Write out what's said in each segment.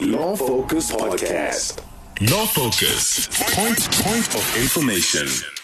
Law Focus Podcast. Law Focus. Point point of information.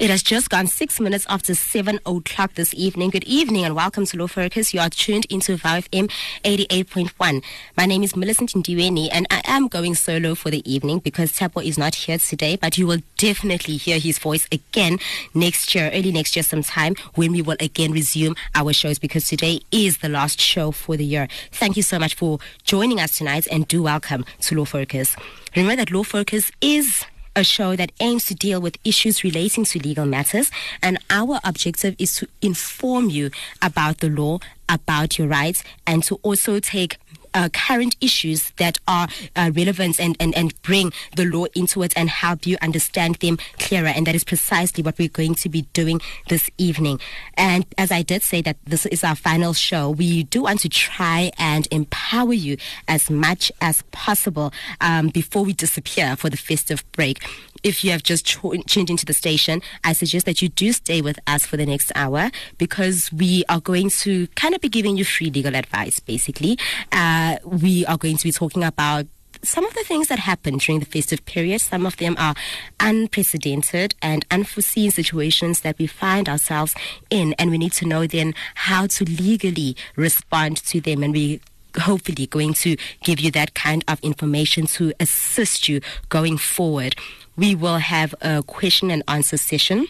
It has just gone six minutes after seven o'clock this evening. Good evening and welcome to Law Focus. You are tuned into VFM 88.1. My name is Millicent Ndiweni and I am going solo for the evening because Tepo is not here today, but you will definitely hear his voice again next year, early next year sometime when we will again resume our shows because today is the last show for the year. Thank you so much for joining us tonight and do welcome to Law Focus. Remember that Law Focus is a show that aims to deal with issues relating to legal matters. And our objective is to inform you about the law, about your rights, and to also take uh, current issues that are uh, relevant and, and, and bring the law into it and help you understand them clearer. And that is precisely what we're going to be doing this evening. And as I did say that this is our final show, we do want to try and empower you as much as possible um, before we disappear for the festive break if you have just tuned into the station, I suggest that you do stay with us for the next hour because we are going to kind of be giving you free legal advice, basically. We are going to be talking about some of the things that happen during the festive period, some of them are unprecedented and unforeseen situations that we find ourselves in, and we need to know then how to legally respond to them. And we hopefully going to give you that kind of information to assist you going forward. We will have a question and answer session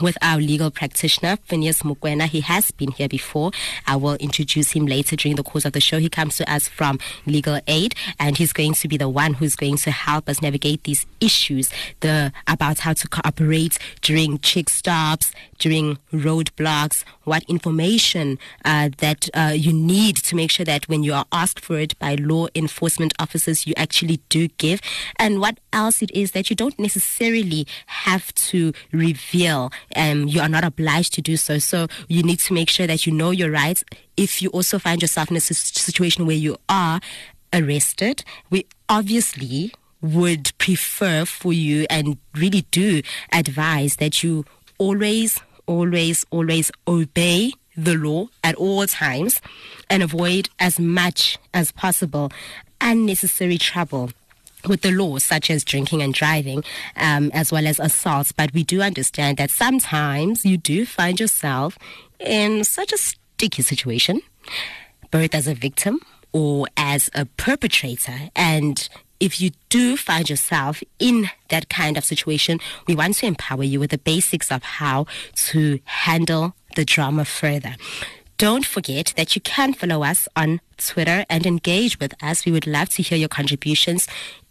with our legal practitioner, Phineas Mokoena. He has been here before. I will introduce him later during the course of the show. He comes to us from Legal Aid, and he's going to be the one who's going to help us navigate these issues the about how to cooperate during check stops, during roadblocks, what information uh, that uh, you need to make sure that when you are asked for it by law enforcement officers, you actually do give, and what else it is that you don't necessarily have to reveal um, you are not obliged to do so. So you need to make sure that you know your rights. If you also find yourself in a situation where you are arrested, we obviously would prefer for you and really do advise that you always, always, always obey the law at all times and avoid as much as possible unnecessary trouble with the law, such as drinking and driving, um, as well as assaults. But we do understand that sometimes you do find yourself in such a sticky situation, both as a victim or as a perpetrator. And if you do find yourself in that kind of situation, we want to empower you with the basics of how to handle the drama further. Don't forget that you can follow us on Twitter and engage with us. We would love to hear your contributions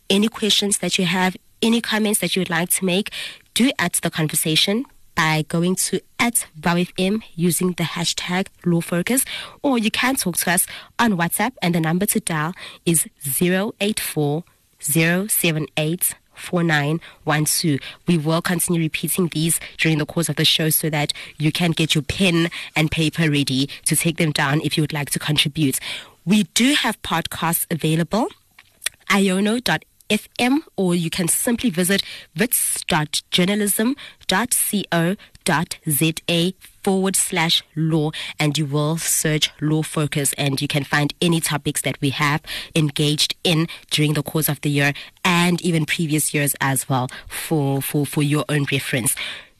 any questions that you have, any comments that you would like to make, do add to the conversation by going to at VowFM using the hashtag LawFocus, or you can talk to us on WhatsApp, and the number to dial is 084 078 4912. We will continue repeating these during the course of the show so that you can get your pen and paper ready to take them down if you would like to contribute. We do have podcasts available. iono.fm FM, or you can simply visit wits.journalism.co.za forward slash law and you will search law focus and you can find any topics that we have engaged in during the course of the year and even previous years as well for, for, for your own reference.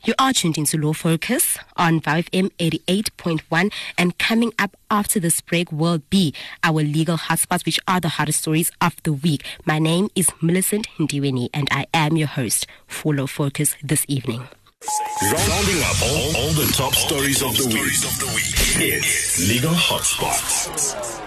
You are tuned into Law Focus on VFM 88.1 and coming up after this break will be our legal hotspots which are the hottest stories of the week. My name is Millicent Ndiweni and I am your host for Law Focus this evening. Rounding up all, all the top stories of the week. It's Legal Hotspots.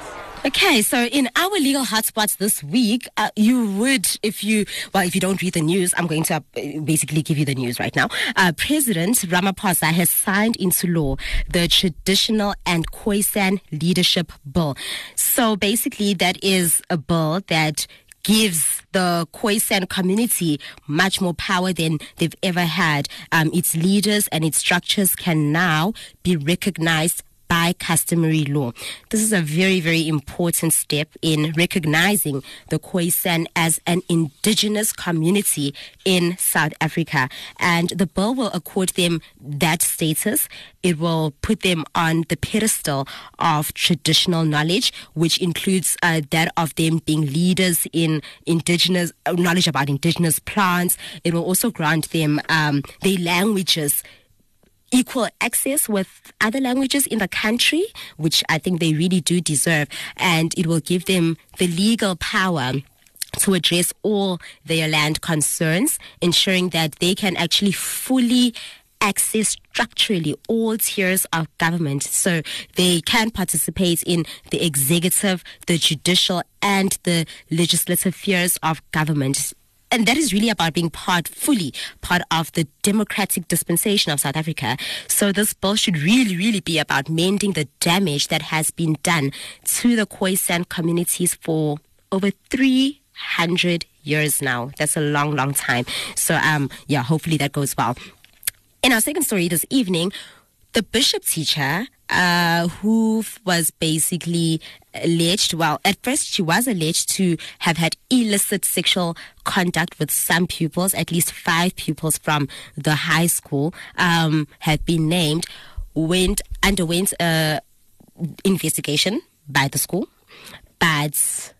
Okay, so in our legal hotspots this week, uh, you would, if you, well, if you don't read the news, I'm going to uh, basically give you the news right now. Uh, President Ramaphosa has signed into law the Traditional and Khoisan Leadership Bill. So basically, that is a bill that gives the Khoisan community much more power than they've ever had. Um, its leaders and its structures can now be recognized by customary law. This is a very, very important step in recognizing the Khoisan as an indigenous community in South Africa. And the bill will accord them that status. It will put them on the pedestal of traditional knowledge, which includes uh, that of them being leaders in indigenous uh, knowledge about indigenous plants. It will also grant them um, their languages equal access with other languages in the country, which I think they really do deserve. And it will give them the legal power to address all their land concerns, ensuring that they can actually fully access structurally all tiers of government so they can participate in the executive, the judicial, and the legislative spheres of government and that is really about being part, fully part of the democratic dispensation of South Africa. So this bill should really, really be about mending the damage that has been done to the Khoisan communities for over 300 years now. That's a long, long time. So, um, yeah, hopefully that goes well. In our second story this evening, the bishop teacher uh, who was basically alleged, well, at first she was alleged to have had illicit sexual contact with some pupils, at least five pupils from the high school um, have been named, went underwent investigation by the school, but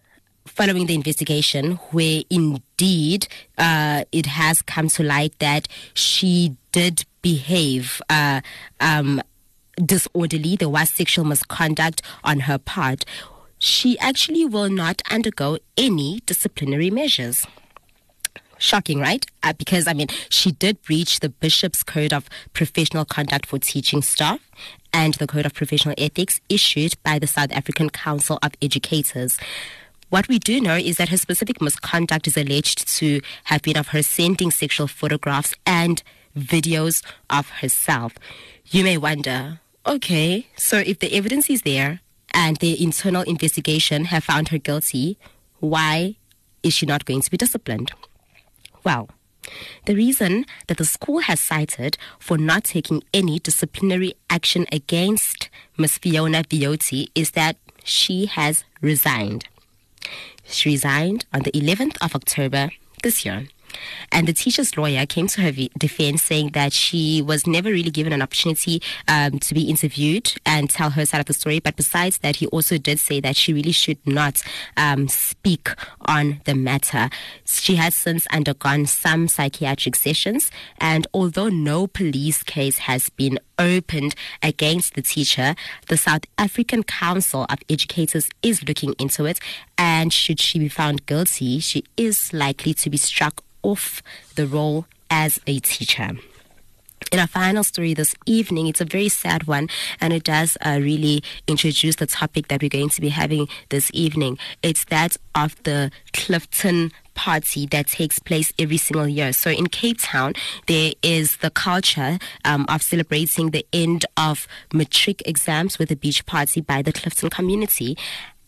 following the investigation, where indeed uh, it has come to light that she did behave uh, um, disorderly, there was sexual misconduct on her part, she actually will not undergo any disciplinary measures. Shocking, right? Uh, because, I mean, she did breach the bishop's code of professional conduct for teaching staff and the code of professional ethics issued by the South African Council of Educators. What we do know is that her specific misconduct is alleged to have been of her sending sexual photographs and videos of herself. You may wonder, okay, so if the evidence is there and the internal investigation have found her guilty, why is she not going to be disciplined? Well, the reason that the school has cited for not taking any disciplinary action against Miss Fiona Viotti is that she has resigned. She resigned on the 11th of October this year. And the teacher's lawyer came to her defense saying that she was never really given an opportunity um, to be interviewed and tell her side of the story. But besides that, he also did say that she really should not um, speak on the matter. She has since undergone some psychiatric sessions, and although no police case has been opened against the teacher, the South African Council of Educators is looking into it. And should she be found guilty, she is likely to be struck off the role as a teacher. In our final story this evening, it's a very sad one, and it does uh, really introduce the topic that we're going to be having this evening. It's that of the Clifton party that takes place every single year. So in Cape Town, there is the culture um, of celebrating the end of matric exams with a beach party by the Clifton community.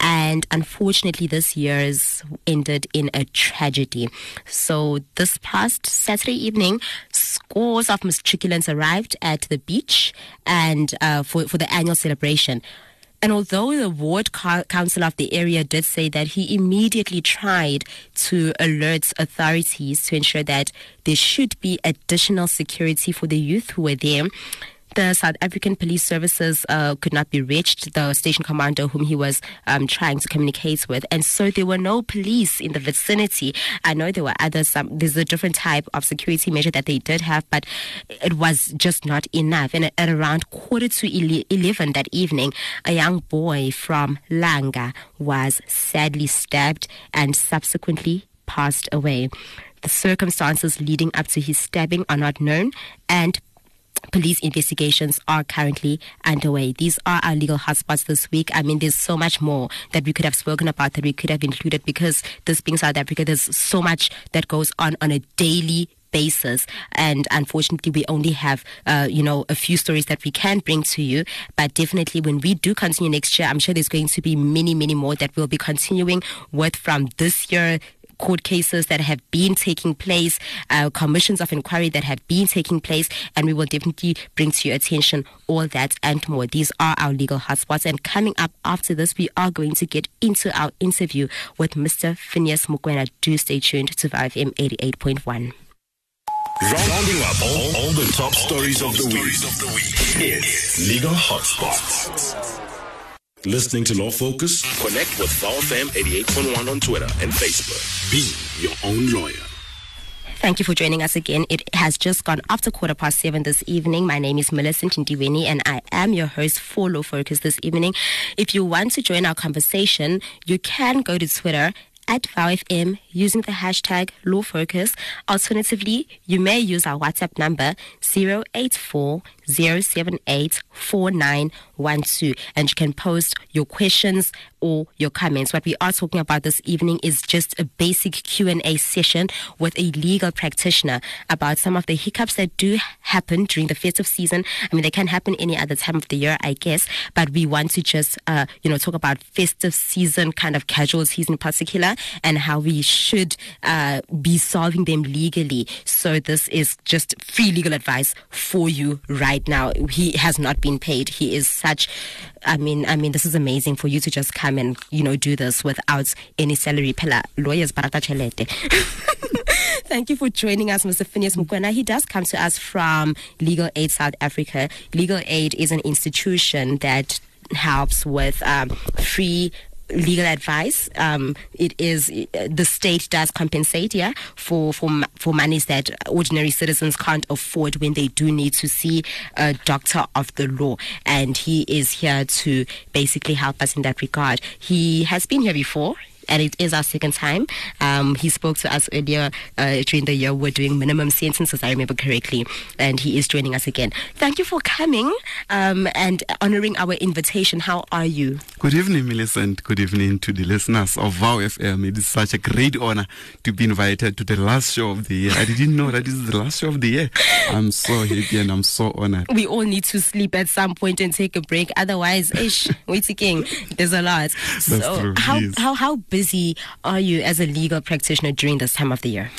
And unfortunately, this year's ended in a tragedy. So, this past Saturday evening, scores of matriculants arrived at the beach and uh, for, for the annual celebration. And although the ward council of the area did say that he immediately tried to alert authorities to ensure that there should be additional security for the youth who were there, the South African Police Services uh, could not be reached, the station commander whom he was um, trying to communicate with. And so there were no police in the vicinity. I know there were others, some, there's a different type of security measure that they did have, but it was just not enough. And at around quarter to 11 that evening, a young boy from Langa was sadly stabbed and subsequently passed away. The circumstances leading up to his stabbing are not known, and Police investigations are currently underway. These are our legal hotspots this week. I mean, there's so much more that we could have spoken about that we could have included because this being South Africa, there's so much that goes on on a daily basis and unfortunately we only have uh, you know a few stories that we can bring to you but definitely when we do continue next year i'm sure there's going to be many many more that we'll be continuing with from this year court cases that have been taking place, uh, commissions of inquiry that have been taking place, and we will definitely bring to your attention all that and more. These are our legal hotspots. And coming up after this, we are going to get into our interview with Mr. Phineas Mokoena. Do stay tuned to VFM 88.1. Rounding up all, all the top stories of the week. It's Legal Hotspots. Listening to Law Focus? Connect with VowFM 88.1 on Twitter and Facebook. Be your own lawyer. Thank you for joining us again. It has just gone after quarter past seven this evening. My name is Millicent Ndiweni and I am your host for Law Focus this evening. If you want to join our conversation, you can go to Twitter at VowFM using the hashtag LawFocus. Alternatively, you may use our WhatsApp number 084 078 4912 and you can post your questions or your comments. What we are talking about this evening is just a basic Q&A session with a legal practitioner about some of the hiccups that do happen during the festive season. I mean, they can happen any other time of the year, I guess, but we want to just, uh, you know, talk about festive season kind of casualties in particular and how we should uh, be solving them legally. So this is just free legal advice for you right now. He has not been paid. He is such I mean, I mean, this is amazing for you to just come and you know do this without any salary. Pela lawyers barata chelete. Thank you for joining us, Mr. Phineas Mokoena. He does come to us from Legal Aid South Africa. Legal Aid is an institution that helps with um, free legal advice. Um, it is the state does compensate, yeah, for for for monies that ordinary citizens can't afford when they do need to see a doctor of the law. And he is here to basically help us in that regard. He has been here before and it is our second time. Um, he spoke to us earlier uh, during the year. We're doing minimum sentences, I remember correctly, and he is joining us again. Thank you for coming um, and honoring our invitation. How are you? Good evening, Millicent. Good evening to the listeners of VOW FM. It is such a great honor to be invited to the last show of the year. I didn't know that this is the last show of the year. I'm so happy and I'm so honored. We all need to sleep at some point and take a break. Otherwise, ish, waiting. There's a lot. That's so true. how Yes. how how busy are you as a legal practitioner during this time of the year?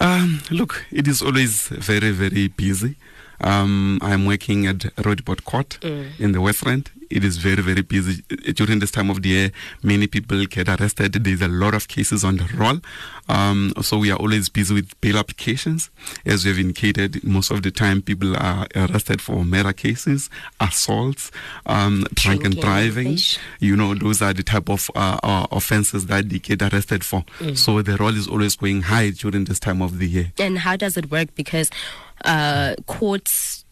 Um, look, it is always very, very busy. Um, I'm working at Roodepoort Court in the West End. It is very, very busy. During this time of the year, many people get arrested. There's a lot of cases on the roll. Um, so we are always busy with bail applications. As we have indicated, most of the time people are arrested for murder cases, assaults, um, drunk and driving. You know, those are the type of uh, uh, offenses that they get arrested for. So the roll is always going high during this time of the year. And how does it work? Because uh, courts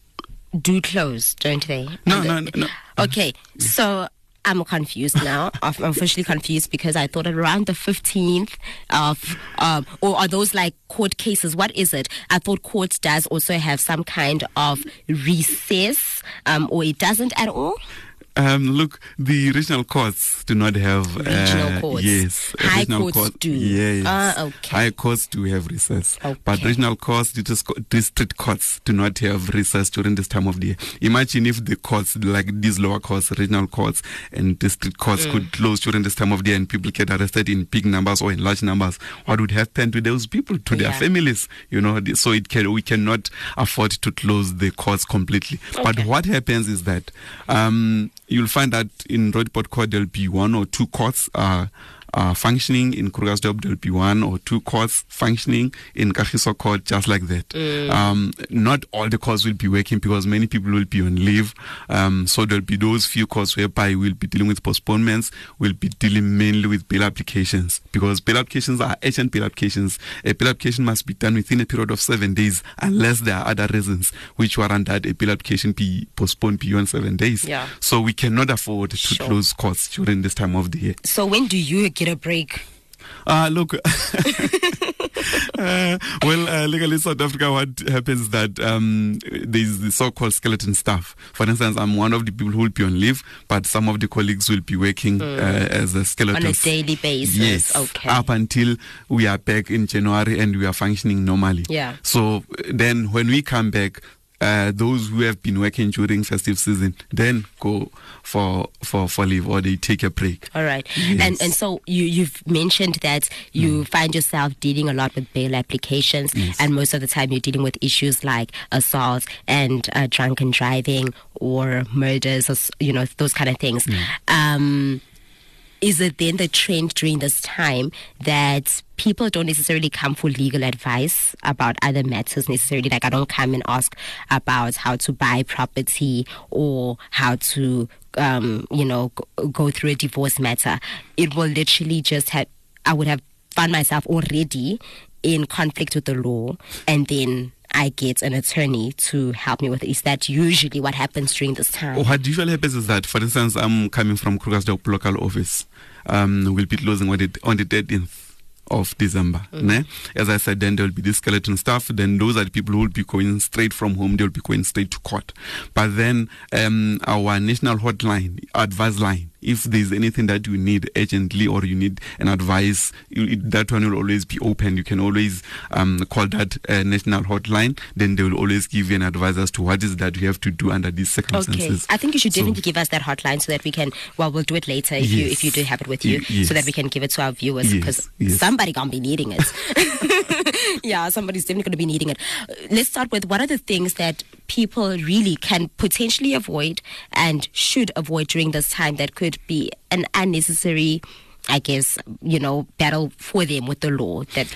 do close, don't they? No, And- no, no. Okay, so I'm confused now. I'm officially confused because I thought around the 15th of, um, or are those like court cases? What is it? I thought court does also have some kind of recess, um, or it doesn't at all. Um, look, the regional courts do not have Regional uh, courts. Yes, High regional courts court- do. Yes, Ah, okay. high courts do have recess, but regional courts, district district courts, do not have recess during this time of the year. Imagine if the courts, like these lower courts, regional courts, and district courts, Mm. could close during this time of the year, and people get arrested in big numbers or in large numbers. What would happen to those people, to their families? You know, so it can we cannot afford to close the courts completely. Okay. But what happens is that um, you'll find that in Roodepoort Court there'll be one or two courts uh, uh, functioning. In Krugersdorp there'll be one or two courts functioning. In Kagiso Court, just like that. Um, not all the courts will be working because many people will be on leave. Um, so there'll be those few courts whereby we'll be dealing with postponements. We'll be dealing mainly with bail applications because bail applications are urgent bail applications. A bail application must be done within a period of seven days unless there are other reasons which warrant that a bail application be postponed beyond seven days. Yeah. So we cannot afford to Sure. close courts during this time of the year. So when do you get a break? Uh, look, uh, well, uh, Legal Aid South Africa, what happens is that um, there's the so-called skeleton staff. For instance, I'm one of the people who will be on leave, but some of the colleagues will be working uh, as a skeleton. Mm. On a daily basis. Yes, Okay. up until we are back in January and we are functioning normally. Yeah. So then when we come back, uh, those who have been working during festive season then go for for for leave or they take a break. All right. Yes. And and so you you've mentioned that you Mm. find yourself dealing a lot with bail applications, and most of the time you're dealing with issues like assault and uh, drunken driving or murders, or you know those kind of things. Mm. Um, is it then the trend during this time that people don't necessarily come for legal advice about other matters necessarily? Like i don't come and ask about how to buy property or how to um, you know go, go through a divorce matter. It will literally just have i would have found myself already in conflict with the law and then I get an attorney to help me with it. Is that usually what happens during this time? What usually happens is that, for instance, I'm coming from Krugersdorp local office. Um, we'll be closing on the, on the 13th of December. ne? As I said, then there will be this skeleton stuff. Then those are the people who will be going straight from home. They will be going straight to court. But then um, our national hotline, advice line, if there's anything that you need urgently or you need an advice, you, that one will always be open. You can always um, call that uh, national hotline. Then they will always give you an advice as to what is that you have to do under these circumstances. Okay. I think you should So- definitely give us that hotline so that we can. Well, we'll do it later if you if you do have it with you, Y- so that we can give it to our viewers because yes. somebody gonna be needing it. yeah, somebody's definitely gonna be needing it. Let's start with what are the things that people really can potentially avoid and should avoid during this time that could be an unnecessary, I guess, you know, battle for them with the law that.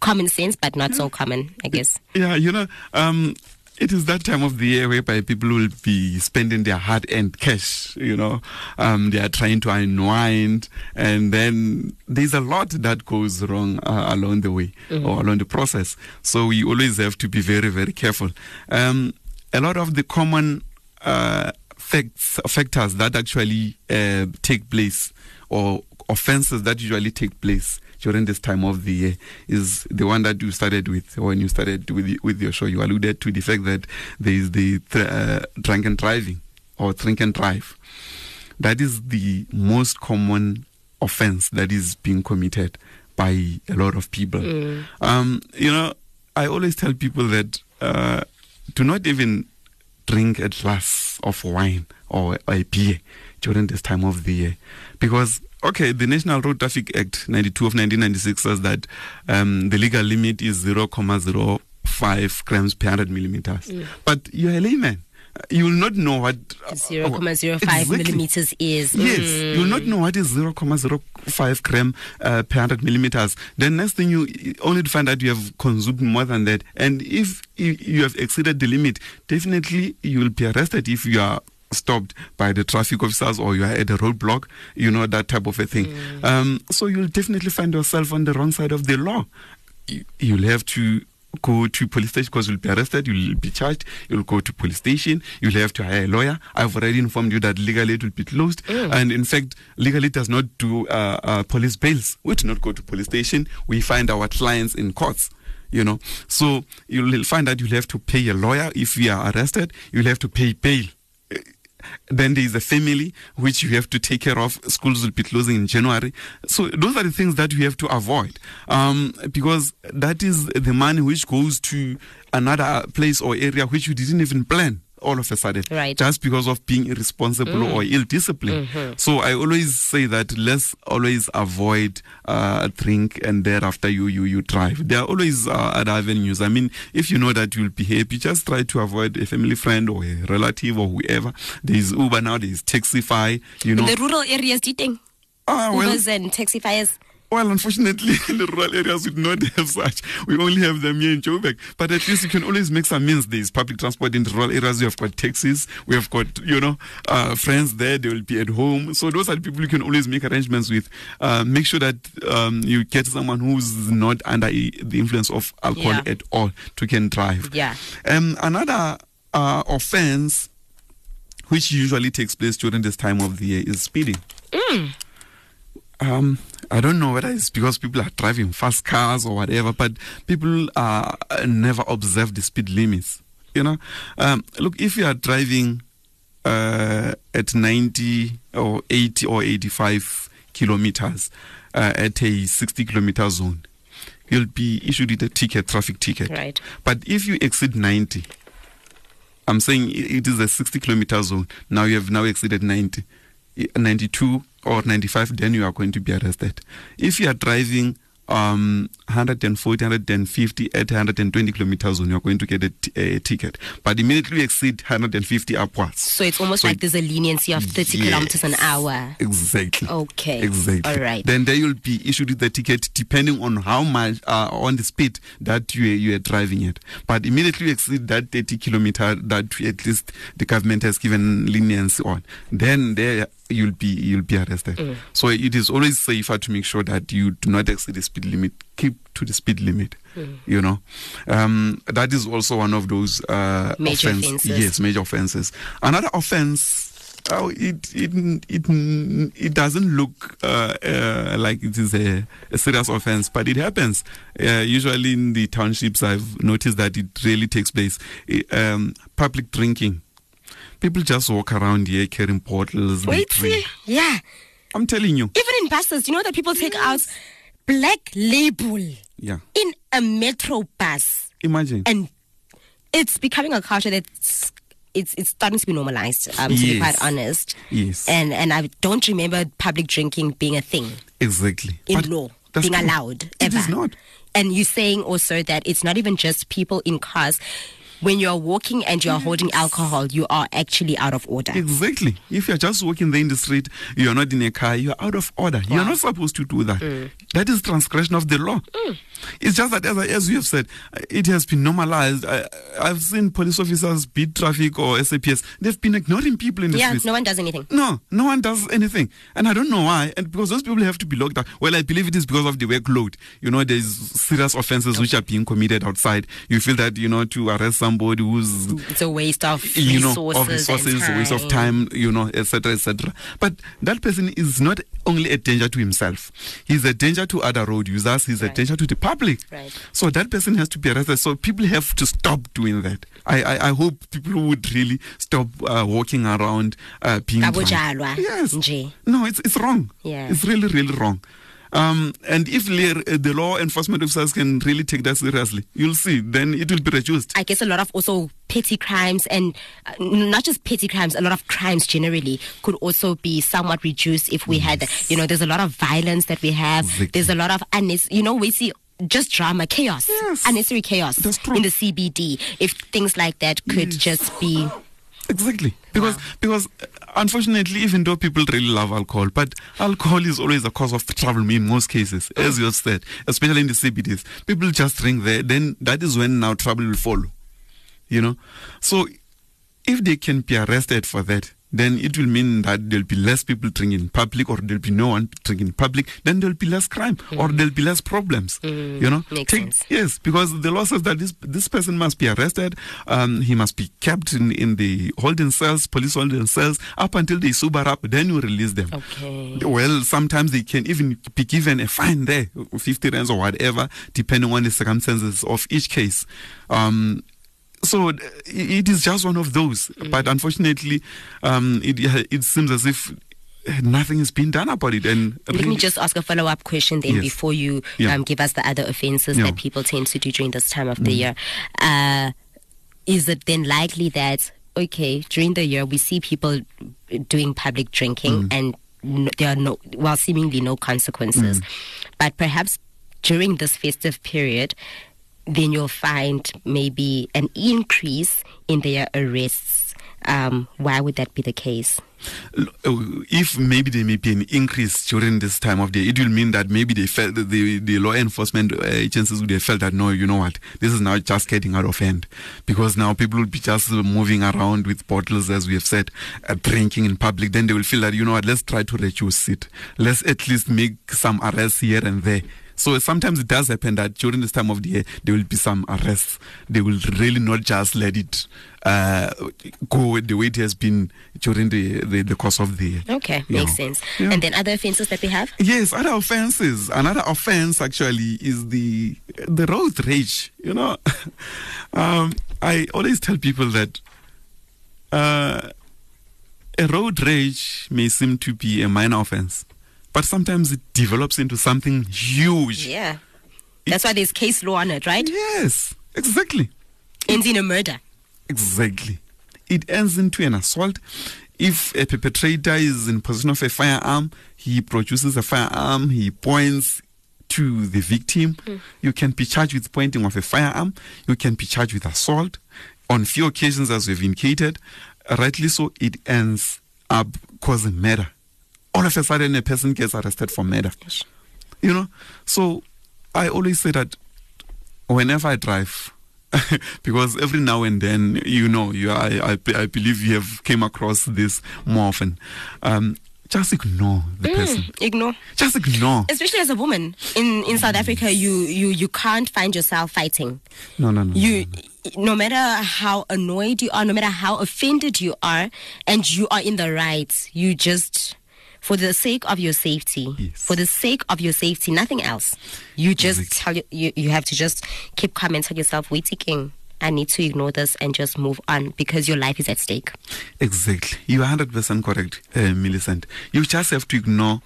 Common sense, but not so common, I guess. Yeah, you know, um, it is that time of the year whereby people will be spending their hard-earned cash. You know, um, they are trying to unwind, and then there's a lot that goes wrong uh, along the way or along the process. So we always have to be very, very careful. Um, a lot of the common uh, facts, factors that actually uh, take place or offenses that usually take place during this time of the year is the one that you started with when you started with the- with your show. You alluded to the fact that there is the th- uh, drunken driving or drink and drive. That is the most common offense that is being committed by a lot of people. Um, you know, I always tell people that uh, do not even drink a glass of wine or a beer during this time of the year because okay the national road traffic act 92 of 1996 says that um, the legal limit is 0.05 grams per 100 millimeters but you're a layman you will not know what Zero comma zero five Uh, Exactly. millimeters is. Yes, Mm. you'll not know what is 0.05 gram uh, per 100 millimeters. Then next thing you you only to find out you have consumed more than that. And if you you have exceeded the limit, definitely you will be arrested if you are stopped by the traffic officers or you are at a roadblock, you know, that type of a thing. Um, so you'll definitely find yourself on the wrong side of the law. You- You'll have to go to police station because you'll be arrested, you'll be charged, you'll go to police station, you'll have to hire a lawyer. I've already informed you that Legal Aid it will be closed. And in fact, Legal Aid does not do uh, uh, police bails. We do not go to police station. We find our clients in courts. You know, so you'll find that you'll have to pay a lawyer if you are arrested. You'll have to pay bail then there is a family which you have to take care of. Schools will be closing in January. So those are the things that you have to avoid um, because that is the money which goes to another place or area which you didn't even plan all of a sudden Right. just because of being irresponsible or ill discipline so i always say that let's always avoid uh, drink and thereafter you you you drive. There are always uh, other avenues. I mean if you know that you'll be happy just try to avoid a family friend or a relative or whoever. There's uber now there's taxify you know. In the rural areas, do you think? ah, well, Ubers and taxifiers. Well, unfortunately, in the rural areas, we do not have such. We only have them here in Joburg. But at least you can always make some means. There's public transport in the rural areas. We have got taxis. We have got, you know, uh, friends there. They will be at home. So those are the people you can always make arrangements with. Uh, make sure that um, you get someone who's not under the influence of alcohol Yeah. at all to can drive. Yeah. Um, another uh, offense which usually takes place during this time of the year is speeding. Um, I don't know whether it's because people are driving fast cars or whatever, but people uh, never observe the speed limits. You know, um, look, if you are driving uh, at 90 or 80 or 85 kilometers uh, at a 60 kilometer zone, you'll be issued with a ticket, traffic ticket. Right. But if you exceed 90, I'm saying it is a 60 kilometer zone. Now you have now exceeded 90, I- 92 or 95, then you are going to be arrested. If you are driving um 140 150 at 120 kilometer zone you're going to get a, t- a ticket but immediately exceed 150 upwards So it's almost So like there's a leniency of 30 kilometers an hour. Exactly. Okay. Exactly. All right. Then there you'll be issued the ticket depending on how much uh, on the speed that you you are driving it. But immediately you exceed that 30 kilometer that at least the government has given leniency on, then there you'll be you'll be arrested. Mm. So it is always safer to make sure that you do not exceed the speed limit. Keep to the speed limit. Mm. You know, um, that is also one of those uh, Major offense- offenses. Yes, major offenses. Another offense. Oh, it it it it doesn't look uh, uh, like it is a, a serious offense, but it happens. Uh, usually in the townships, I've noticed that it really takes place. I- um, public drinking. People just walk around here carrying bottles. Wait, see? Yeah. I'm telling you. Even in buses, you know that people take out black label Yeah. in a metro bus. Imagine. And it's becoming a culture that's it's it's starting to be normalized, um, to be quite honest. Yes. And and I don't remember public drinking being a thing exactly. in But law, being allowed. It ever. is not. And you're saying also that it's not even just people in cars. When you're walking and you're holding alcohol, you are actually out of order. Exactly. If you're just walking there in the street, you're not in a car, you're out of order. You're Mm. not supposed to do that. That is transgression of the law. It's just that, as, I- as you have said, it has been normalized. I, I've seen police officers beat traffic or SAPS. They've been ignoring people in the Yeah, streets. no one does anything. No, no one does anything. And I don't know why. And because those people have to be locked up. Well, I believe it is because of the workload. You know, there's serious offenses which are being committed outside. You feel that, you know, to arrest somebody who's It's a waste of you know resources, of resources waste of time. you know etc etc but that person is not only a danger to himself. He's a danger to other road users. He's a danger to the public. Right. so that person has to be arrested. So people have to stop doing that. I i, I hope people would really stop uh, walking around uh, being yes. no it's it's wrong. Yeah. it's really really wrong um, and if the law enforcement officers can really take that seriously, you'll see, then it will be reduced. I guess a lot of also petty crimes and uh, not just petty crimes, a lot of crimes generally could also be somewhat reduced if we had, you know, there's a lot of violence that we have. Exactly. There's a lot of, unnes- you know, we see just drama, chaos, Yes. unnecessary chaos in the CBD. If things like that could just be, Exactly. Because because uh, unfortunately, even though people really love alcohol, but alcohol is always a cause of trouble in most cases, as you said, especially in the CBDs. People just drink there, then that is when now trouble will follow. You know? So if they can be arrested for that, then it will mean that there'll be less people drinking in public or there'll be no one drinking in public, then there'll be less crime or there'll be less problems. You know? Mm. Makes sense. Yes, because the law says that this this person must be arrested. Um, he must be kept in, in the holding cells, police holding cells, up until they sober up. Then you release them. Okay. Well, sometimes they can even be given a fine there, fifty rands or whatever, depending on the circumstances of each case. Um, so uh, it is just one of those. Mm. But unfortunately, um, it it seems as if nothing is being done about it. And let me just ask a follow up question then Yes. before you Yeah. um, give us the other offenses Yeah. that people tend to do during this time of the Mm. year. Uh, is it then likely that, okay, during the year we see people doing public drinking Mm. and n- there are no, well, seemingly no consequences, Mm. but perhaps during this festive period, then you'll find maybe an increase in their arrests. Um, why would that be the case? uh, if maybe there may be an increase during this time of the year, it will mean that maybe they felt the, the law enforcement uh, agencies would have felt that no, you know what, this is now just getting out of hand because now people will be just moving around with bottles, as we have said, uh, drinking in public. Then they will feel that you know what, let's try to reduce it. Let's at least make some arrests here and there. So sometimes it does happen that during this time of the year there will be some arrests. They will really not just let it uh, go the way it has been during the, the, the course of the year. Okay, makes sense. Yeah. And then other offenses that we have? Yes, other offenses. Another offense actually is the the road rage. You know, um, I always tell people that uh, a road rage may seem to be a minor offense, but sometimes it develops into something huge. Yeah. That's why there's case law on it, right? Yes, exactly, Ends in a murder. exactly. it ends into an assault. If a perpetrator is in possession of a firearm, he produces a firearm, he points to the victim. Mm. You can be charged with pointing of a firearm. You can be charged with assault. On few occasions, as we've indicated, rightly so, it ends up causing murder. All of a sudden, a person gets arrested for murder. Yes. You know, so I always say that whenever I drive, because every now and then, you know, you I, I, I believe you have came across this more often. Um, just ignore the mm, person. Ignore. Just ignore. Especially as a woman in in South Africa, you you you can't find yourself fighting. No, no, no. You. No, no. no matter how annoyed you are, no matter how offended you are, and you are in the right, you just for the sake of your safety, yes. for the sake of your safety, nothing else. You just exactly. tell you, you, you have to just keep calm and tell yourself, wait, king. I need to ignore this and just move on because your life is at stake. Exactly. You are 100% correct, uh, Millicent. You just have to ignore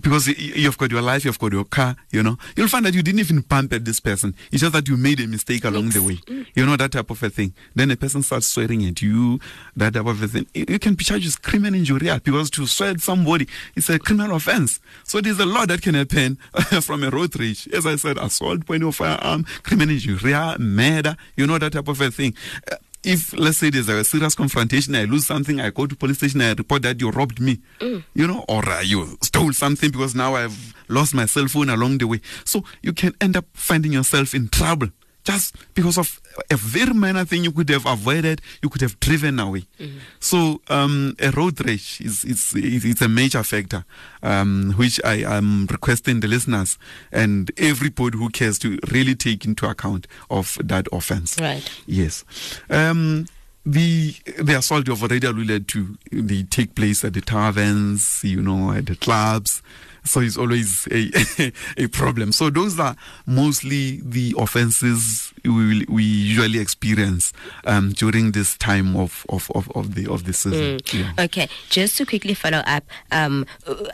because you've got your life, you've got your car, you know. You'll find that you didn't even bump at this person. It's just that you made a mistake along the way. You know, that type of a thing. Then a person starts swearing at you, that type of a thing. You can be charged with crimen injuria because to swear at somebody is a criminal offense. So there's a lot that can happen from a road rage. As I said, assault, point of firearm, crimen injuria, murder, you know, that type of a thing. Uh, if let's say there's a serious confrontation, I lose something, I go to police station, I report that you robbed me, mm. you know, or uh, you stole something because now I've lost my cell phone along the way. So you can end up finding yourself in trouble just because of a very minor thing you could have avoided, you could have driven away. Mm-hmm. So um, a road rage is it's, it's a major factor, um, which I am requesting the listeners and everybody who cares to really take into account of that offense. Right. Yes. Um, the the assault you've already alluded to, they take place at the taverns, you know, at the clubs so it's always a a problem. So those are mostly the offences we we usually experience um, during this time of, of, of, of the of the season. Mm. Yeah. Okay, just to quickly follow up um,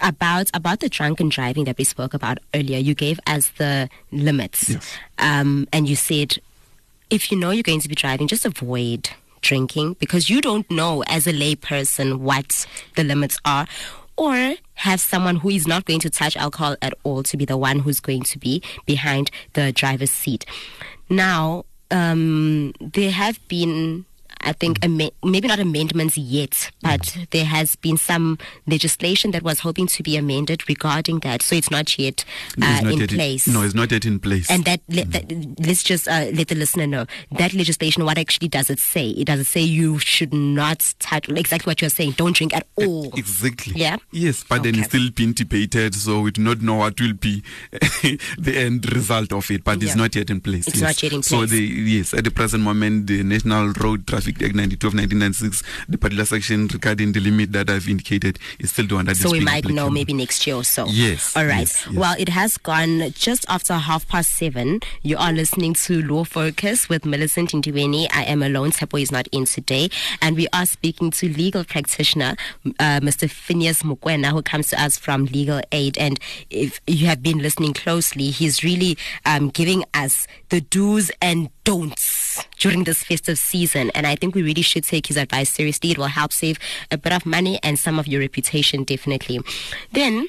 about about the drunken driving that we spoke about earlier. You gave us the limits, yes. um, and you said if you know you're going to be driving, just avoid drinking because you don't know as a layperson what the limits are or have someone who is not going to touch alcohol at all to be the one who's going to be behind the driver's seat. Now, um, there have been I think am- maybe not amendments yet, but mm. there has been some legislation that was hoping to be amended regarding that. So it's not yet uh, not in yet place. In, no, it's not yet in place. And that, let, that let's just uh, let the listener know that legislation. What actually does it say? It doesn't say you should not touch exactly what you're saying. Don't drink at all. Exactly. Yeah. Yes, but okay. then it's still being debated, so we do not know what will be the end result of it. But yeah. it's not yet in place. It's yes. not yet in place. So the yes, at the present moment, the National Road Traffic Traffic Act 92 of 1996, the particular section regarding the limit that I've indicated is still the one that so we might know maybe next year or so. Yes. All right. Yes, yes. Well, it has gone just after half past seven. You are listening to Law Focus with Millicent Ndiweni. I am alone. Tepo is not in today. And we are speaking to legal practitioner, uh, Mr. Phineas Mokoena, who comes to us from Legal Aid. And if you have been listening closely, he's really um, giving us the do's and don'ts during this festive season. And I think we really should take his advice seriously. It will help save a bit of money and some of your reputation, definitely. Then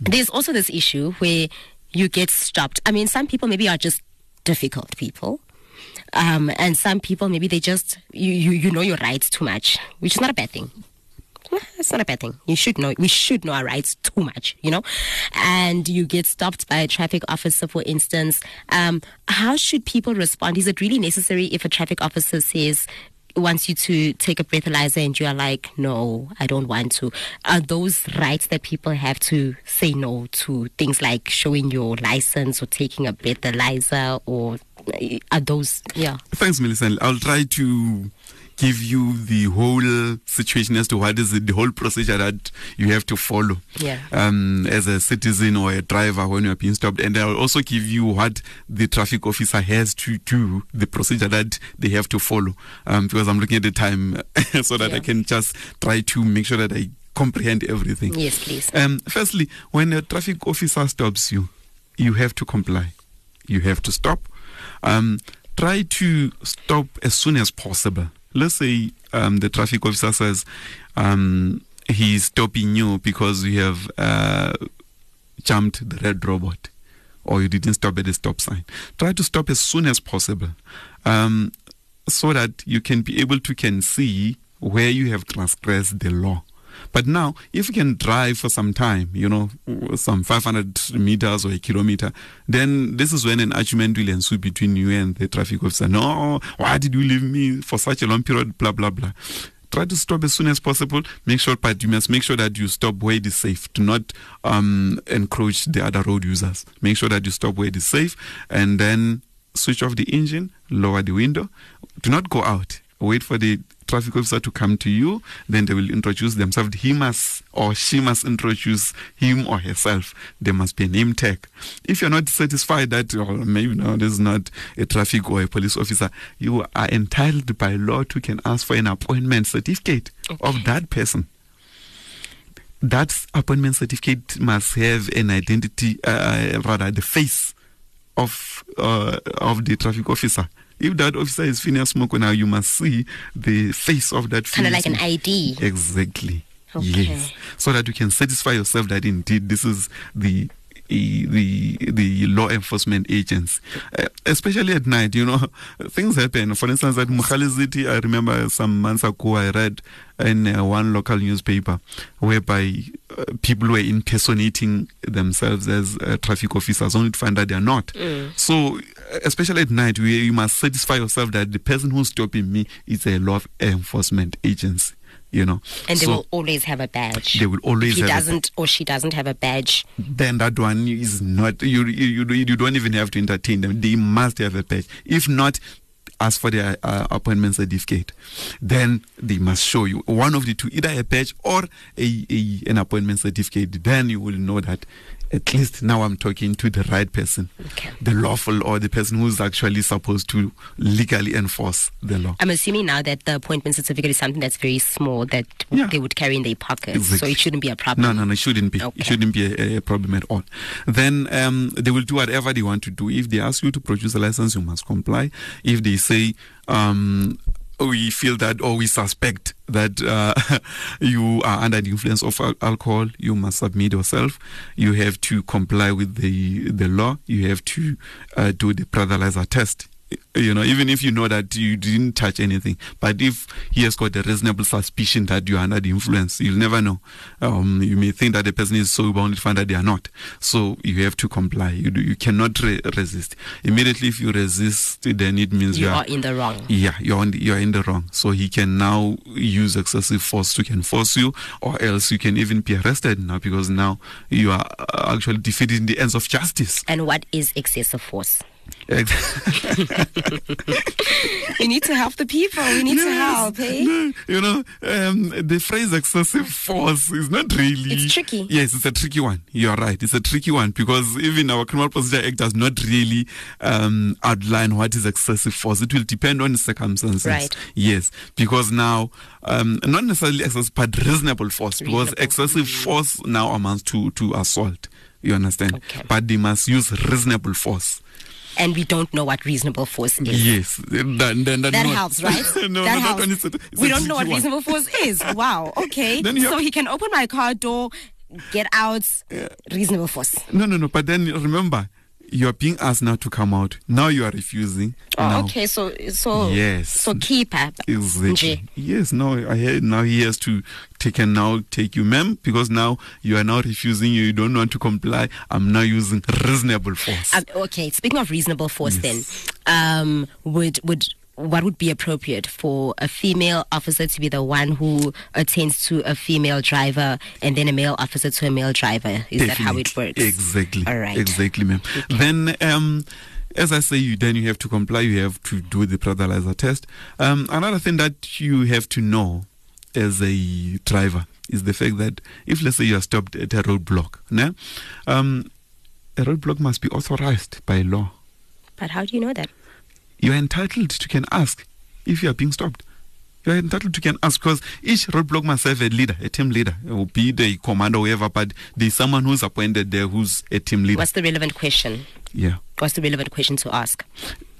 there's also this issue where you get stopped. I mean, some people maybe are just difficult people. Um, and some people maybe they just you, you you know your rights too much, which is not a bad thing it's not a bad thing. You should know. We should know our rights too much, you know. And you get stopped by a traffic officer, for instance. Um, how should people respond? Is it really necessary if a traffic officer says wants you to take a breathalyzer and you are like, no, I don't want to. Are those rights that people have to say no to things like showing your license or taking a breathalyzer or are those, yeah? Thanks, Millicent. I'll try to give you the whole situation as to what is it, the whole procedure that you have to follow yeah. um, as a citizen or a driver when you're being stopped. And I'll also give you what the traffic officer has to do, the procedure that they have to follow. Um, because I'm looking at the time so that yeah. I can just try to make sure that I comprehend everything. Yes, please. Um, firstly, when a traffic officer stops you, you have to comply. You have to stop. Um, try to stop as soon as possible let's say um, the traffic officer says um, he's stopping you because you have uh, jumped the red robot or you didn't stop at the stop sign. Try to stop as soon as possible um, so that you can be able to can see where you have transgressed the law. But now, if you can drive for some time, you know, some 500 meters or a kilometer, then this is when an argument will ensue between you and the traffic officer. No, why did you leave me for such a long period? Blah, blah, blah. Try to stop as soon as possible. Make sure, but you must make sure that you stop where it is safe. Do not um, encroach the other road users. Make sure that you stop where it is safe and then switch off the engine, lower the window. Do not go out. Wait for the traffic officer to come to you, then they will introduce themselves. He must or she must introduce him or herself. There must be a name tag. If you're not satisfied that or maybe no, this is not a traffic or a police officer, you are entitled by law to can ask for an appointment certificate okay. of that person. That appointment certificate must have an identity, uh, rather the face of uh, of the traffic officer if that officer is Phineas Smoko now, you must see the face of that. Kind of like an ID. Exactly. Okay. Yes. So that you can satisfy yourself that indeed this is the the the law enforcement agents, uh, especially at night. You know, things happen. For instance, at Mogale City, I remember some months ago I read in uh, one local newspaper whereby uh, people were impersonating themselves as uh, traffic officers, only to find that they are not. Mm. So, especially at night, where you must satisfy yourself that the person who's stopping me is a law enforcement agency you know. And they so will always have a badge. They will always. If he doesn't or she doesn't have a badge, then that one is not. You you you don't even have to entertain them. They must have a badge. If not, ask for their uh, appointment certificate. Then they must show you one of the two, either a badge or a, a an appointment certificate. Then you will know that at least now I'm talking to the right person, okay. the lawful or the person who's actually supposed to legally enforce the law. I'm assuming now that the appointment certificate is something that's very small that yeah. they would carry in their pockets, exactly. so it shouldn't be a problem. No, no, no, it shouldn't be. Okay. It shouldn't be a, a, problem at all. Then um, they will do whatever they want to do. If they ask you to produce a license, you must comply. If they say um, we feel that or we suspect that uh, you are under the influence of alcohol, you must submit yourself. You have to comply with the the law. You have to uh, do the breathalyzer test you know, even if you know that you didn't touch anything, but if he has got a reasonable suspicion that you are under the influence, you'll never know. Um, you may think that the person is sober only to find that they are not. So you have to comply. You do, you cannot re- resist. Immediately, if you resist, then it means you, you are, are, in the wrong. Yeah, you're on the, you're in the wrong. So he can now use excessive force to enforce you, or else you can even be arrested now because now you are uh, actually defeating the ends of justice. And what is excessive force? We need to help the people. We need yes, to help, eh? You know, um, the phrase excessive force is not really. It's tricky. Yes, it's a tricky one. You're right. It's a tricky one because even our Criminal Procedure Act does not really um, outline what is excessive force. It will depend on the circumstances. Right. Yes, because now, um, not necessarily excessive, but reasonable force, reasonable. because excessive force now amounts to, to assault. You understand? Okay. But they must use reasonable force and we don't know what reasonable force is. Yes, then, then, that not, helps, right? no, that no, helps. It's a, it's we don't know what reasonable force is. Wow. Okay. so he can open my car door, get out. Uh, reasonable force. No, no, no. But then remember, you are being asked now to come out. Now you are refusing. Oh, now. okay. So, so yes. So keep up. Exactly. Yes. No. I heard now he has to take and now take you, ma'am, because now you are now refusing. You don't want to comply. I'm now using reasonable force. Um, okay. Speaking of reasonable force, yes. then, um, would would what would be appropriate for a female officer to be the one who attends to a female driver and then a male officer to a male driver? Is Definitely. that how it works? Exactly. All right. Exactly, ma'am. Okay. Then, um, as I say, you then you have to comply. You have to do the breathalyzer test. Um, another thing that you have to know as a driver is the fact that if, let's say, you are stopped at a roadblock, né? um, a roadblock must be authorized by law. But how do you know that? You are entitled to can ask if you are being stopped. You are entitled to can ask because each roadblock must have a leader, a team leader. It will be the commander, whoever, but there's someone who's appointed there who's a team leader. What's the relevant question? Yeah. What's the relevant question to ask?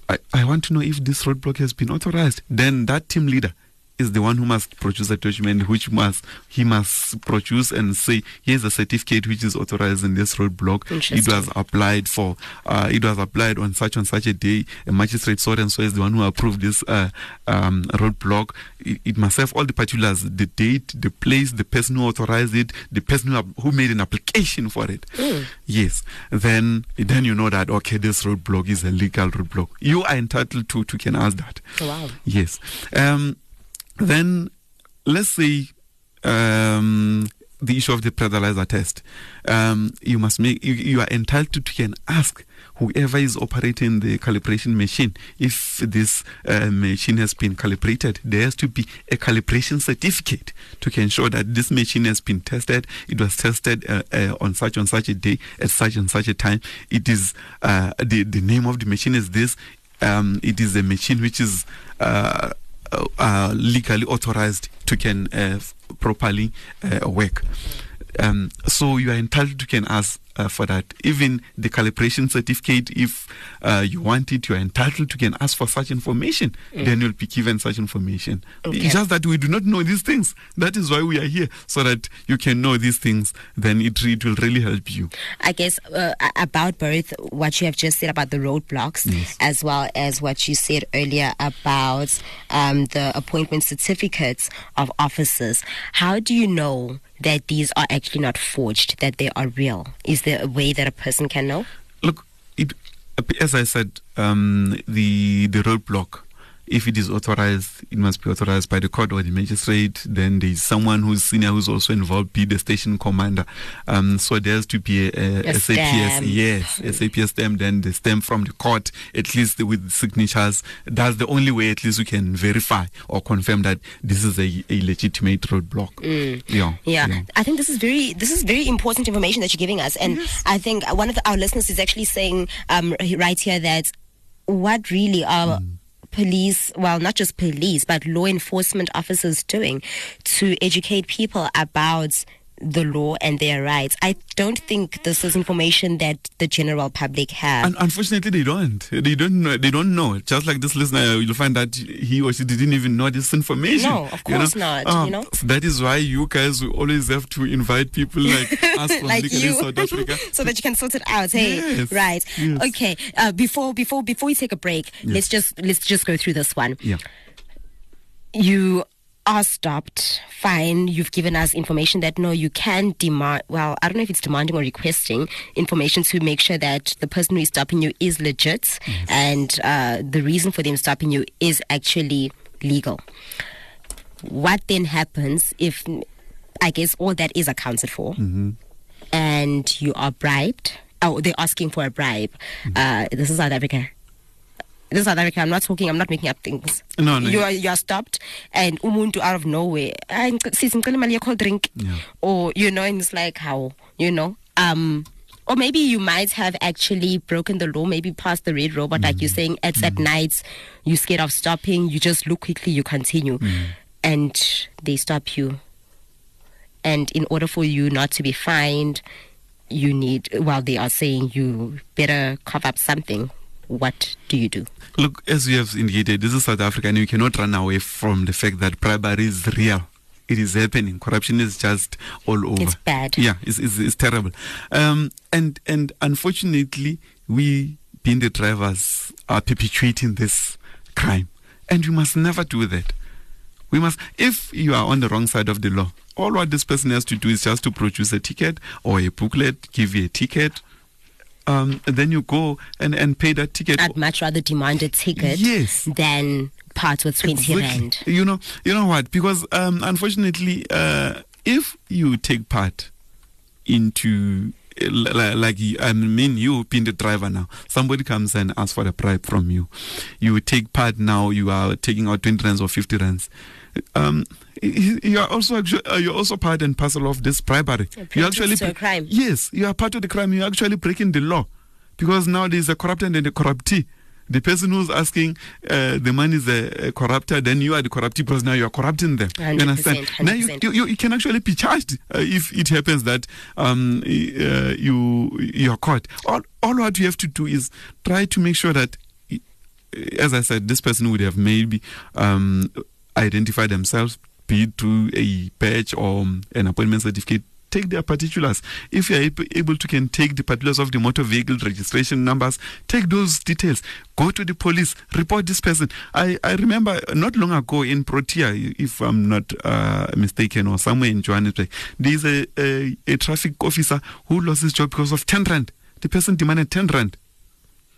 I, I want to know if this roadblock has been authorized. Then that team leader is the one who must produce a document which must he must produce and say here's a certificate which is authorized in this roadblock. It was applied for uh, it was applied on such and such a day. A magistrate so and so is the one who approved this uh, um, roadblock. It, it must have all the particulars the date the place the person who authorized it the person who, who made an application for it. Yes. Then then you know that okay this roadblock is a legal roadblock. You are entitled to to can ask that. Wow. Yes. Um, then let's say um, the issue of the breathalyzer test. Um, you must make you, you are entitled to can ask whoever is operating the calibration machine if this uh, machine has been calibrated. There has to be a calibration certificate to ensure that this machine has been tested. It was tested uh, uh, on such and such a day at such and such a time. It is uh, the the name of the machine is this um, it is a machine which is uh, legally authorized to can uh, properly uh, work. Um, so you are entitled to can ask uh, for that. Even the calibration certificate, if uh, you want it, you are entitled to can ask for such information. Then you'll be given such information. Okay. It's just that we do not know these things. That is why we are here, so that you can know these things. Then it, it will really help you. I guess uh, about birth, what you have just said about the roadblocks, as well as what you said earlier about um, the appointment certificates of officers. How do you know that these are actually not forged, that they are real? Is there a way that a person can know? Look, it, as I said, um, the the roadblock, if it is authorized, it must be authorized by the court or the magistrate. Then there is someone who's senior who's also involved, be the station commander. Um, so there has to be a, a, A SAPS, yes, SAPS stamp, then the stamp from the court, at least with signatures. That's the only way, at least, we can verify or confirm that this is a, a legitimate roadblock. Yeah, Mm. Yeah. I think this is very this is very important information that you're giving us, and I think one of the, our listeners is actually saying um, right here that what really are police, well, not just police, but law enforcement officers doing to educate people about the law and their rights. I don't think this is information that the general public have. Un- unfortunately, they don't. They don't. Know, they don't know. Just like this listener, you'll find that he or she didn't even know this information. No, of you know? course not, Ah, you know? that is why you guys will always have to invite people like us from like you, South Africa. so that you can sort it out. Hey, Yes, right? yes. Okay. Uh, before before before we take a break, let's just let's just go through this one. yeah. You are stopped. Fine. You've given us information that no, you can demand. Well, I don't know if it's demanding or requesting information to make sure that the person who is stopping you is legit, and uh, the reason for them stopping you is actually legal. What then happens if? I guess all that is accounted for and you are bribed. Oh, they're asking for a bribe. Uh, this is South Africa. This is South Africa. I'm not talking. I'm not making up things. No, no. You are you are stopped, and umuntu out of nowhere. "Hayi, ngic- sis, imali yakho drink, Yeah. or you know, and it's like how you know. Um, or maybe you might have actually broken the law, maybe passed the red robot, like you're Mm. saying. It's at night. You're scared of stopping. You just look quickly. You continue, Mm. and they stop you and in order for you not to be fined you need well they are saying you better cover up something what do you do Look, as you have indicated, this is South Africa, and you cannot run away from the fact that bribery is real. It is happening. Corruption is just all over. It's bad. Yeah, it's, it's, it's terrible. Um, and and unfortunately, we, being the drivers, are perpetuating this crime, and we must never do that. We must, if you are on the wrong side of the law, all what this person has to do is just to produce a ticket or a booklet, give you a ticket. Um, then you go and, and pay that ticket. i'd much rather demand a ticket Yes. than part with 20 Exactly. rand You know, you know what? Because um, unfortunately, uh, if you take part into uh, li- li- like I mean, you being the driver now, somebody comes and asks for a bribe from you. You take part now. You are taking out twenty rands or fifty rands. Um, you are also uh, you're also part and parcel of this bribery. You actually to a crime. Yes, you are part of the crime. You're actually breaking the law because now there's a corrupted and a corruptee. The person who's asking uh, the money is a, a corrupter, then you are the corruptee because now you are corrupting them. You 100%, understand? Now you, 100%. you, you, you can actually be charged uh, if it happens that um, uh, you you are caught. All, all what you have to do is try to make sure that, as I said, this person would have maybe um, identify themselves, be through a badge or um, an appointment certificate, take their particulars. If you are able to can take the particulars of the motor vehicle registration numbers, take those details. Go to the police, report this person. I, I remember not long ago in Protea, if I'm not uh, mistaken, or somewhere in Johannesburg, there's a, a, a traffic officer who lost his job because of 10 rand. The person demanded 10 rand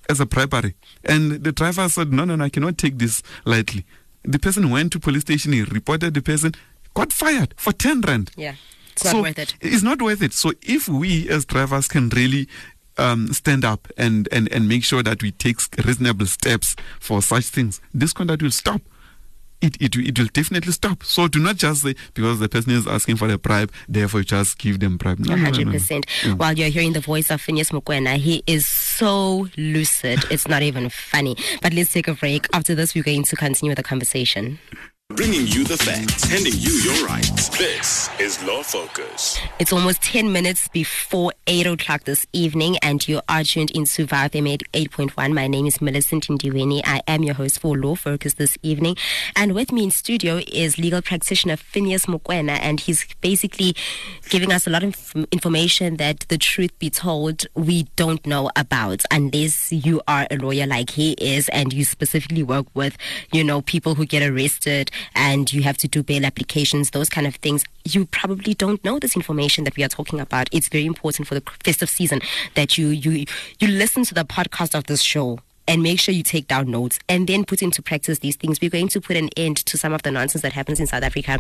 as a bribery. And the driver said, no, no, no, I cannot take this lightly. The person went to police station, he reported the person, got fired for 10 rand. Yeah. It's not so worth it. It's not worth it. So if we as drivers can really um, stand up and, and, and make sure that we take reasonable steps for such things, this conduct will stop. It, it, it will definitely stop. So do not just say because the person is asking for a bribe, therefore you just give them bribe. No, 100%. No, no, yeah. While you're hearing the voice of Phineas Mokoena, he is so lucid. It's not even funny. But let's take a break. After this, we're going to continue the conversation. Bringing you the facts, handing you your rights. This is Law Focus. It's almost 10 minutes before 8 o'clock this evening, and you are tuned into VowFM 8.1. My name is Millicent Ndiweni. I am your host for Law Focus this evening. And with me in studio is legal practitioner Phineas Mokoena, and he's basically giving us a lot of information that the truth be told, we don't know about, unless you are a lawyer like he is, and you specifically work with, you know, people who get arrested and you have to do bail applications, those kind of things, you probably don't know this information that we are talking about. It's very important for the festive season that you you you listen to the podcast of this show and make sure you take down notes and then put into practice these things. We're going to put an end to some of the nonsense that happens in South Africa.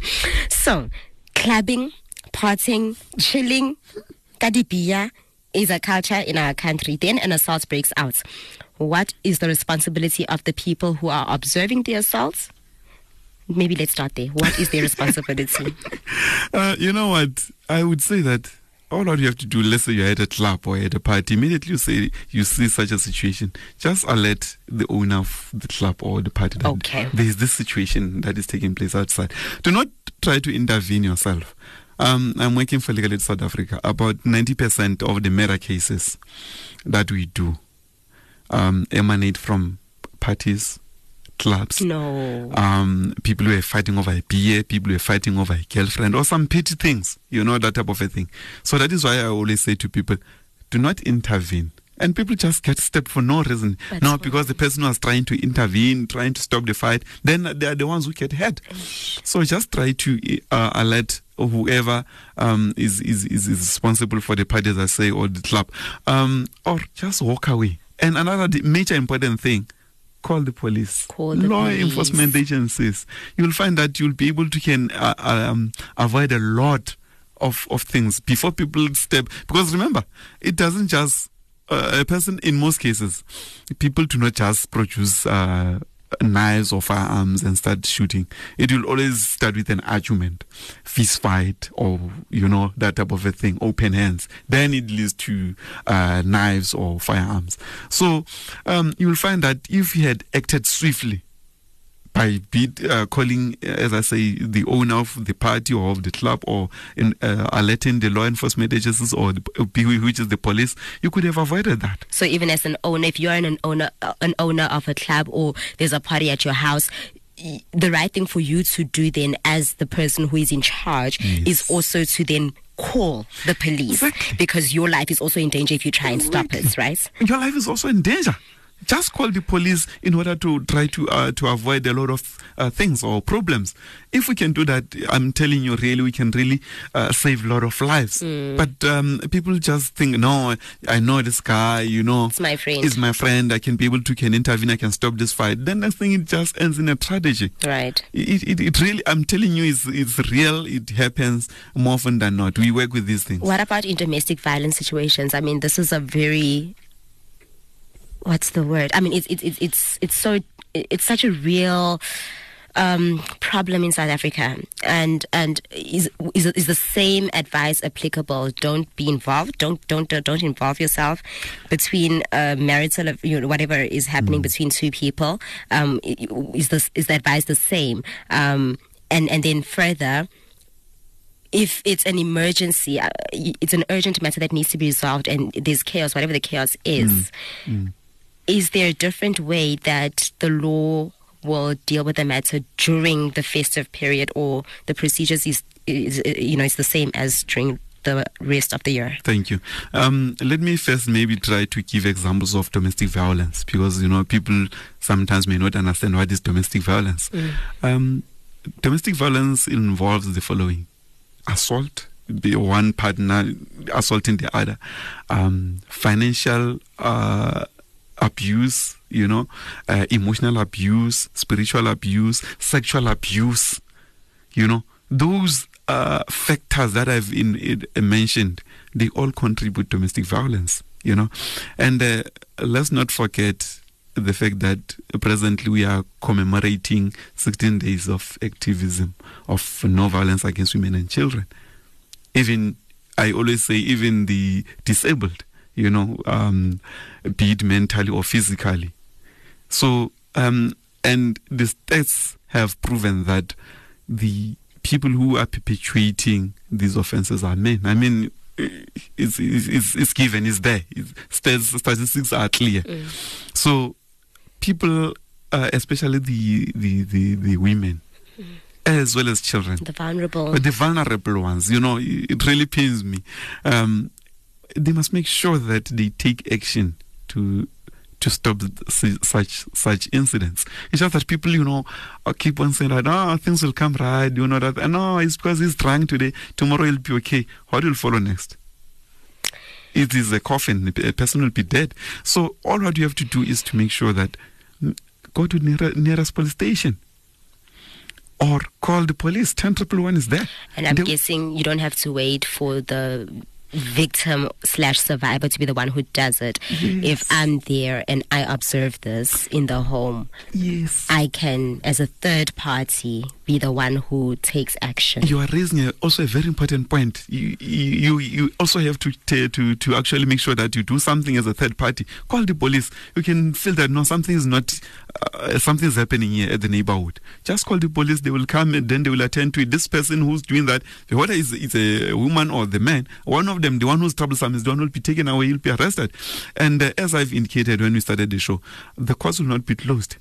So, clubbing, partying, chilling, kadibia is a culture in our country. Then an assault breaks out. What is the responsibility of the people who are observing the assaults? Maybe let's start there. What is their responsibility? uh, you know what? I would say that all what you have to do, let's say you're at a club or at a party, immediately you say you see such a situation, just alert the owner of the club or the party that okay. there is this situation that is taking place outside. Do not try to intervene yourself. Um, I'm working for Legal Aid South Africa. About 90% of the murder cases that we do um, emanate from parties, clubs. No. Um, people who are fighting over a beer, people who are fighting over a girlfriend, or some petty things, you know, that type of a thing. So that is why I always say to people, do not intervene. And people just get stepped for no reason. That's no, because the person was trying to intervene, trying to stop the fight, then they are the ones who get hurt. So just try to uh, alert whoever um, is, is, is responsible for the party, as I say, or the club, um, or just walk away. And another major important thing, call the police, call the law police. enforcement agencies. You'll find that you'll be able to can uh, um, avoid a lot of of things before people step. Because remember, it doesn't just uh, a person. In most cases, people do not just produce. Uh, knives or firearms and start shooting. It will always start with an argument, fist fight, or you know that type of a thing, open hands. Then it leads to uh, knives or firearms. So um, you will find that if he had acted swiftly, by uh, calling, as I say, the owner of the party or of the club, or in, uh, alerting the law enforcement agencies or the, which is the police, you could have avoided that. So even as an owner, if you're an owner, uh, an owner of a club or there's a party at your house, the right thing for you to do then, as the person who is in charge, yes. is also to then call the police exactly. because your life is also in danger if you try and stop it, right? Your life is also in danger just call the police in order to try to uh, to avoid a lot of uh, things or problems. If we can do that, I'm telling you, really, we can really uh, save a lot of lives. Mm. But um, people just think, no, I know this guy, you know, it's my friend. It's my friend. I can be able to can intervene. I can stop this fight. Then next thing, it just ends in a tragedy. Right. It, it, it really, I'm telling you, it's, it's real. It happens more often than not. We work with these things. What about in domestic violence situations? I mean, this is a very what's the word? I mean, it's it's it's it's, it's so it's such a real. Um, problem in South Africa, and and is, is is the same advice applicable? Don't be involved. Don't don't don't involve yourself between uh, marital, you know, whatever is happening mm. between two people. Um, is this is the advice the same? Um, and and then further, if it's an emergency, uh, it's an urgent matter that needs to be resolved, and there's chaos, whatever the chaos is. Mm. Mm is there a different way that the law will deal with the matter during the festive period, or the procedures is, is you know, is the same as during the rest of the year? Thank you. Um, let me first maybe try to give examples of domestic violence because you know people sometimes may not understand what is domestic violence. Mm. Um, domestic violence involves the following: assault, the one partner assaulting the other, um, financial uh, abuse, you know, uh, emotional abuse, spiritual abuse, sexual abuse, you know, those uh, factors that I've in, in, mentioned, they all contribute to domestic violence, you know, and uh, let's not forget the fact that presently we are commemorating 16 days of activism of no violence against women and children. Even I always say, even the disabled, you know, um, be it mentally or physically. So, um, and the stats have proven that the people who are perpetuating these offenses are men. I mean, it's, it's, it's given, it's there. It's, statistics are clear. Mm. So, people, uh, especially the, the, the, the women, mm. as well as children, the vulnerable, the vulnerable ones, you know, it really pains me. Um, they must make sure that they take action to to stop such such incidents. It's just that people, you know, uh, keep on saying that, oh, things will come right, you know that. No, it's because he's trying today. Tomorrow he'll be okay. What will follow next? It is a coffin. A person will be dead. So all what you have to do is to make sure that go to near, nearest police station or call the police. Ten triple one is there. And I'm they, guessing you don't have to wait for the victim slash survivor to be the one who does it. Yes. If I'm there and I observe this in the home, yes, I can, as a third party, be the one who takes action. You are raising a, also a very important point. You, you you also have to t- to to actually make sure that you do something as a third party. Call the police. You can feel that no something is not uh, something is happening here at the neighborhood. Just call the police. They will come and then they will attend to it. This person who's doing that, whether it's, it's a woman or the man, one of them, the one who's troublesome, is the one who will be taken away. He'll be arrested. And uh, as I've indicated when we started the show, the courts will not be closed.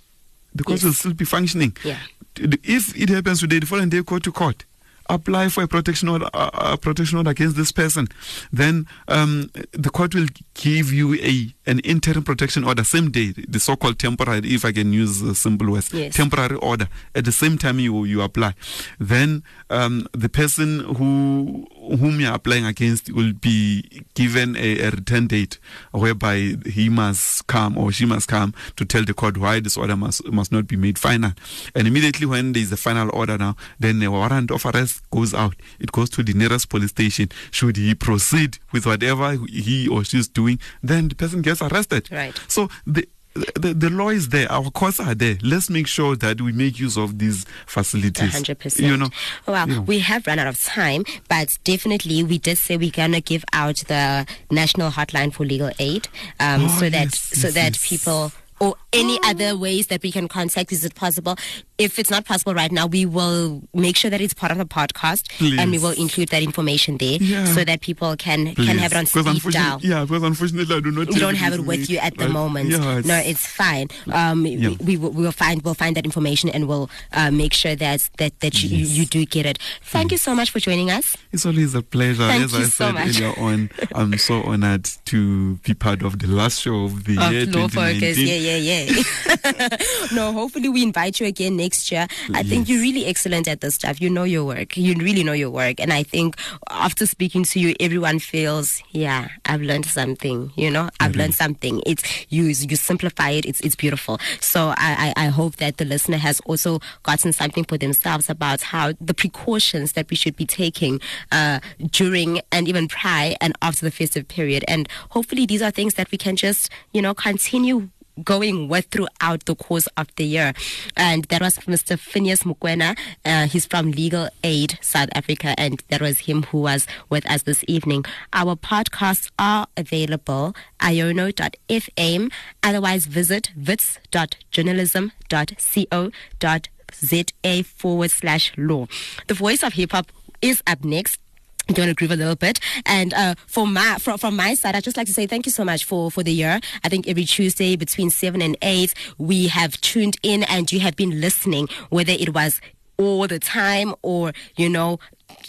The courts yes. will still be functioning. Yeah if it happens today, the following day, go to court apply for a protection order, uh, a protection order against this person, then um, the court will give you a an interim protection order same day, the so-called temporary, if I can use a simple words, yes. temporary order. At the same time you you apply, then um, the person who whom you're applying against will be given a, a, return date whereby he must come or she must come to tell the court why this order must must not be made final. And immediately when there is a final order now, then a warrant of arrest goes out. It goes to the nearest police station. Should he proceed with whatever he or she is doing, then the person gets arrested. Right. So the the, the law is there. Our courts are there. Let's make sure that we make use of these facilities. 100%. You know. Well, you know. we have run out of time, but definitely we did say we're gonna give out the national hotline for legal aid, um, oh, so that yes, so yes, that yes. people or any other ways that we can contact? Is it possible? If it's not possible right now, we will make sure that it's part of the podcast Please. and we will include that information there Yeah. so that people can Please. can have it on speed dial. Yeah, because unfortunately I do not. You don't have it with me. you at the moment. Yeah, no, it's fine. Um, Yeah. we, we will we'll find we'll find that information and we'll uh, make sure that that that you, Yes. you do get it. Thank you so much for joining us. It's always a pleasure. Thank As you I so said much. earlier on, I'm so honored to be part of the last show of the year Of Law Focus, 2019. yeah, yeah, no, hopefully we invite you again next year. I think you're really excellent at this stuff. You know your work. You really know your work, and I think after speaking to you, everyone feels, yeah, I've learned something. You know, I've learned something. It's you you simplify it. It's it's beautiful. So I, I I hope that the listener has also gotten something for themselves about how the precautions that we should be taking uh, during and even prior and after the festive period, and hopefully these are things that we can just you know continue going with throughout the course of the year. And that was Mr. Phineas Mokoena. Uh, he's from Legal Aid South Africa, and that was him who was with us this evening. Our podcasts are available iono.fm. Otherwise, visit wits.journalism.co.za forward slash law. The voice of hip hop is up next. Do you want to groove a little bit? And uh, for my from, from my side, I'd just like to say thank you so much for for the year. I think every Tuesday between seven and eight, we have tuned in and you have been listening, whether it was all the time or you know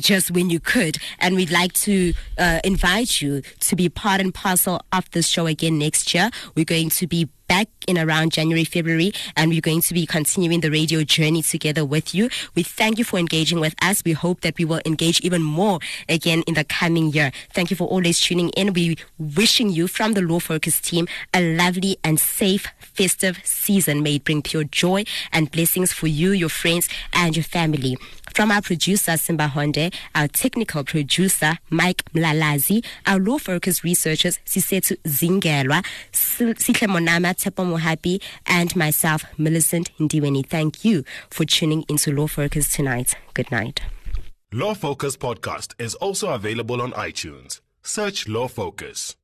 just when you could. And we'd like to uh, invite you to be part and parcel of this show again next year. We're going to be back in around January, February, and we're going to be continuing the radio journey together with you. We thank you for engaging with us. We hope that we will engage even more again in the coming year. Thank you for always tuning in. We wishing you from the Law Focus team a lovely and safe festive season. May it bring pure joy and blessings for you, your friends, and your family. From our producer, Simba Honde, our technical producer, Mike Mlalazi, our law focus researchers, Sisetu Zingelwa, Sihle Monama, Tepo Mohapi, and myself, Millicent Ndiweni. Thank you for tuning into Law Focus tonight. Good night. Law Focus podcast is also available on iTunes. Search Law Focus.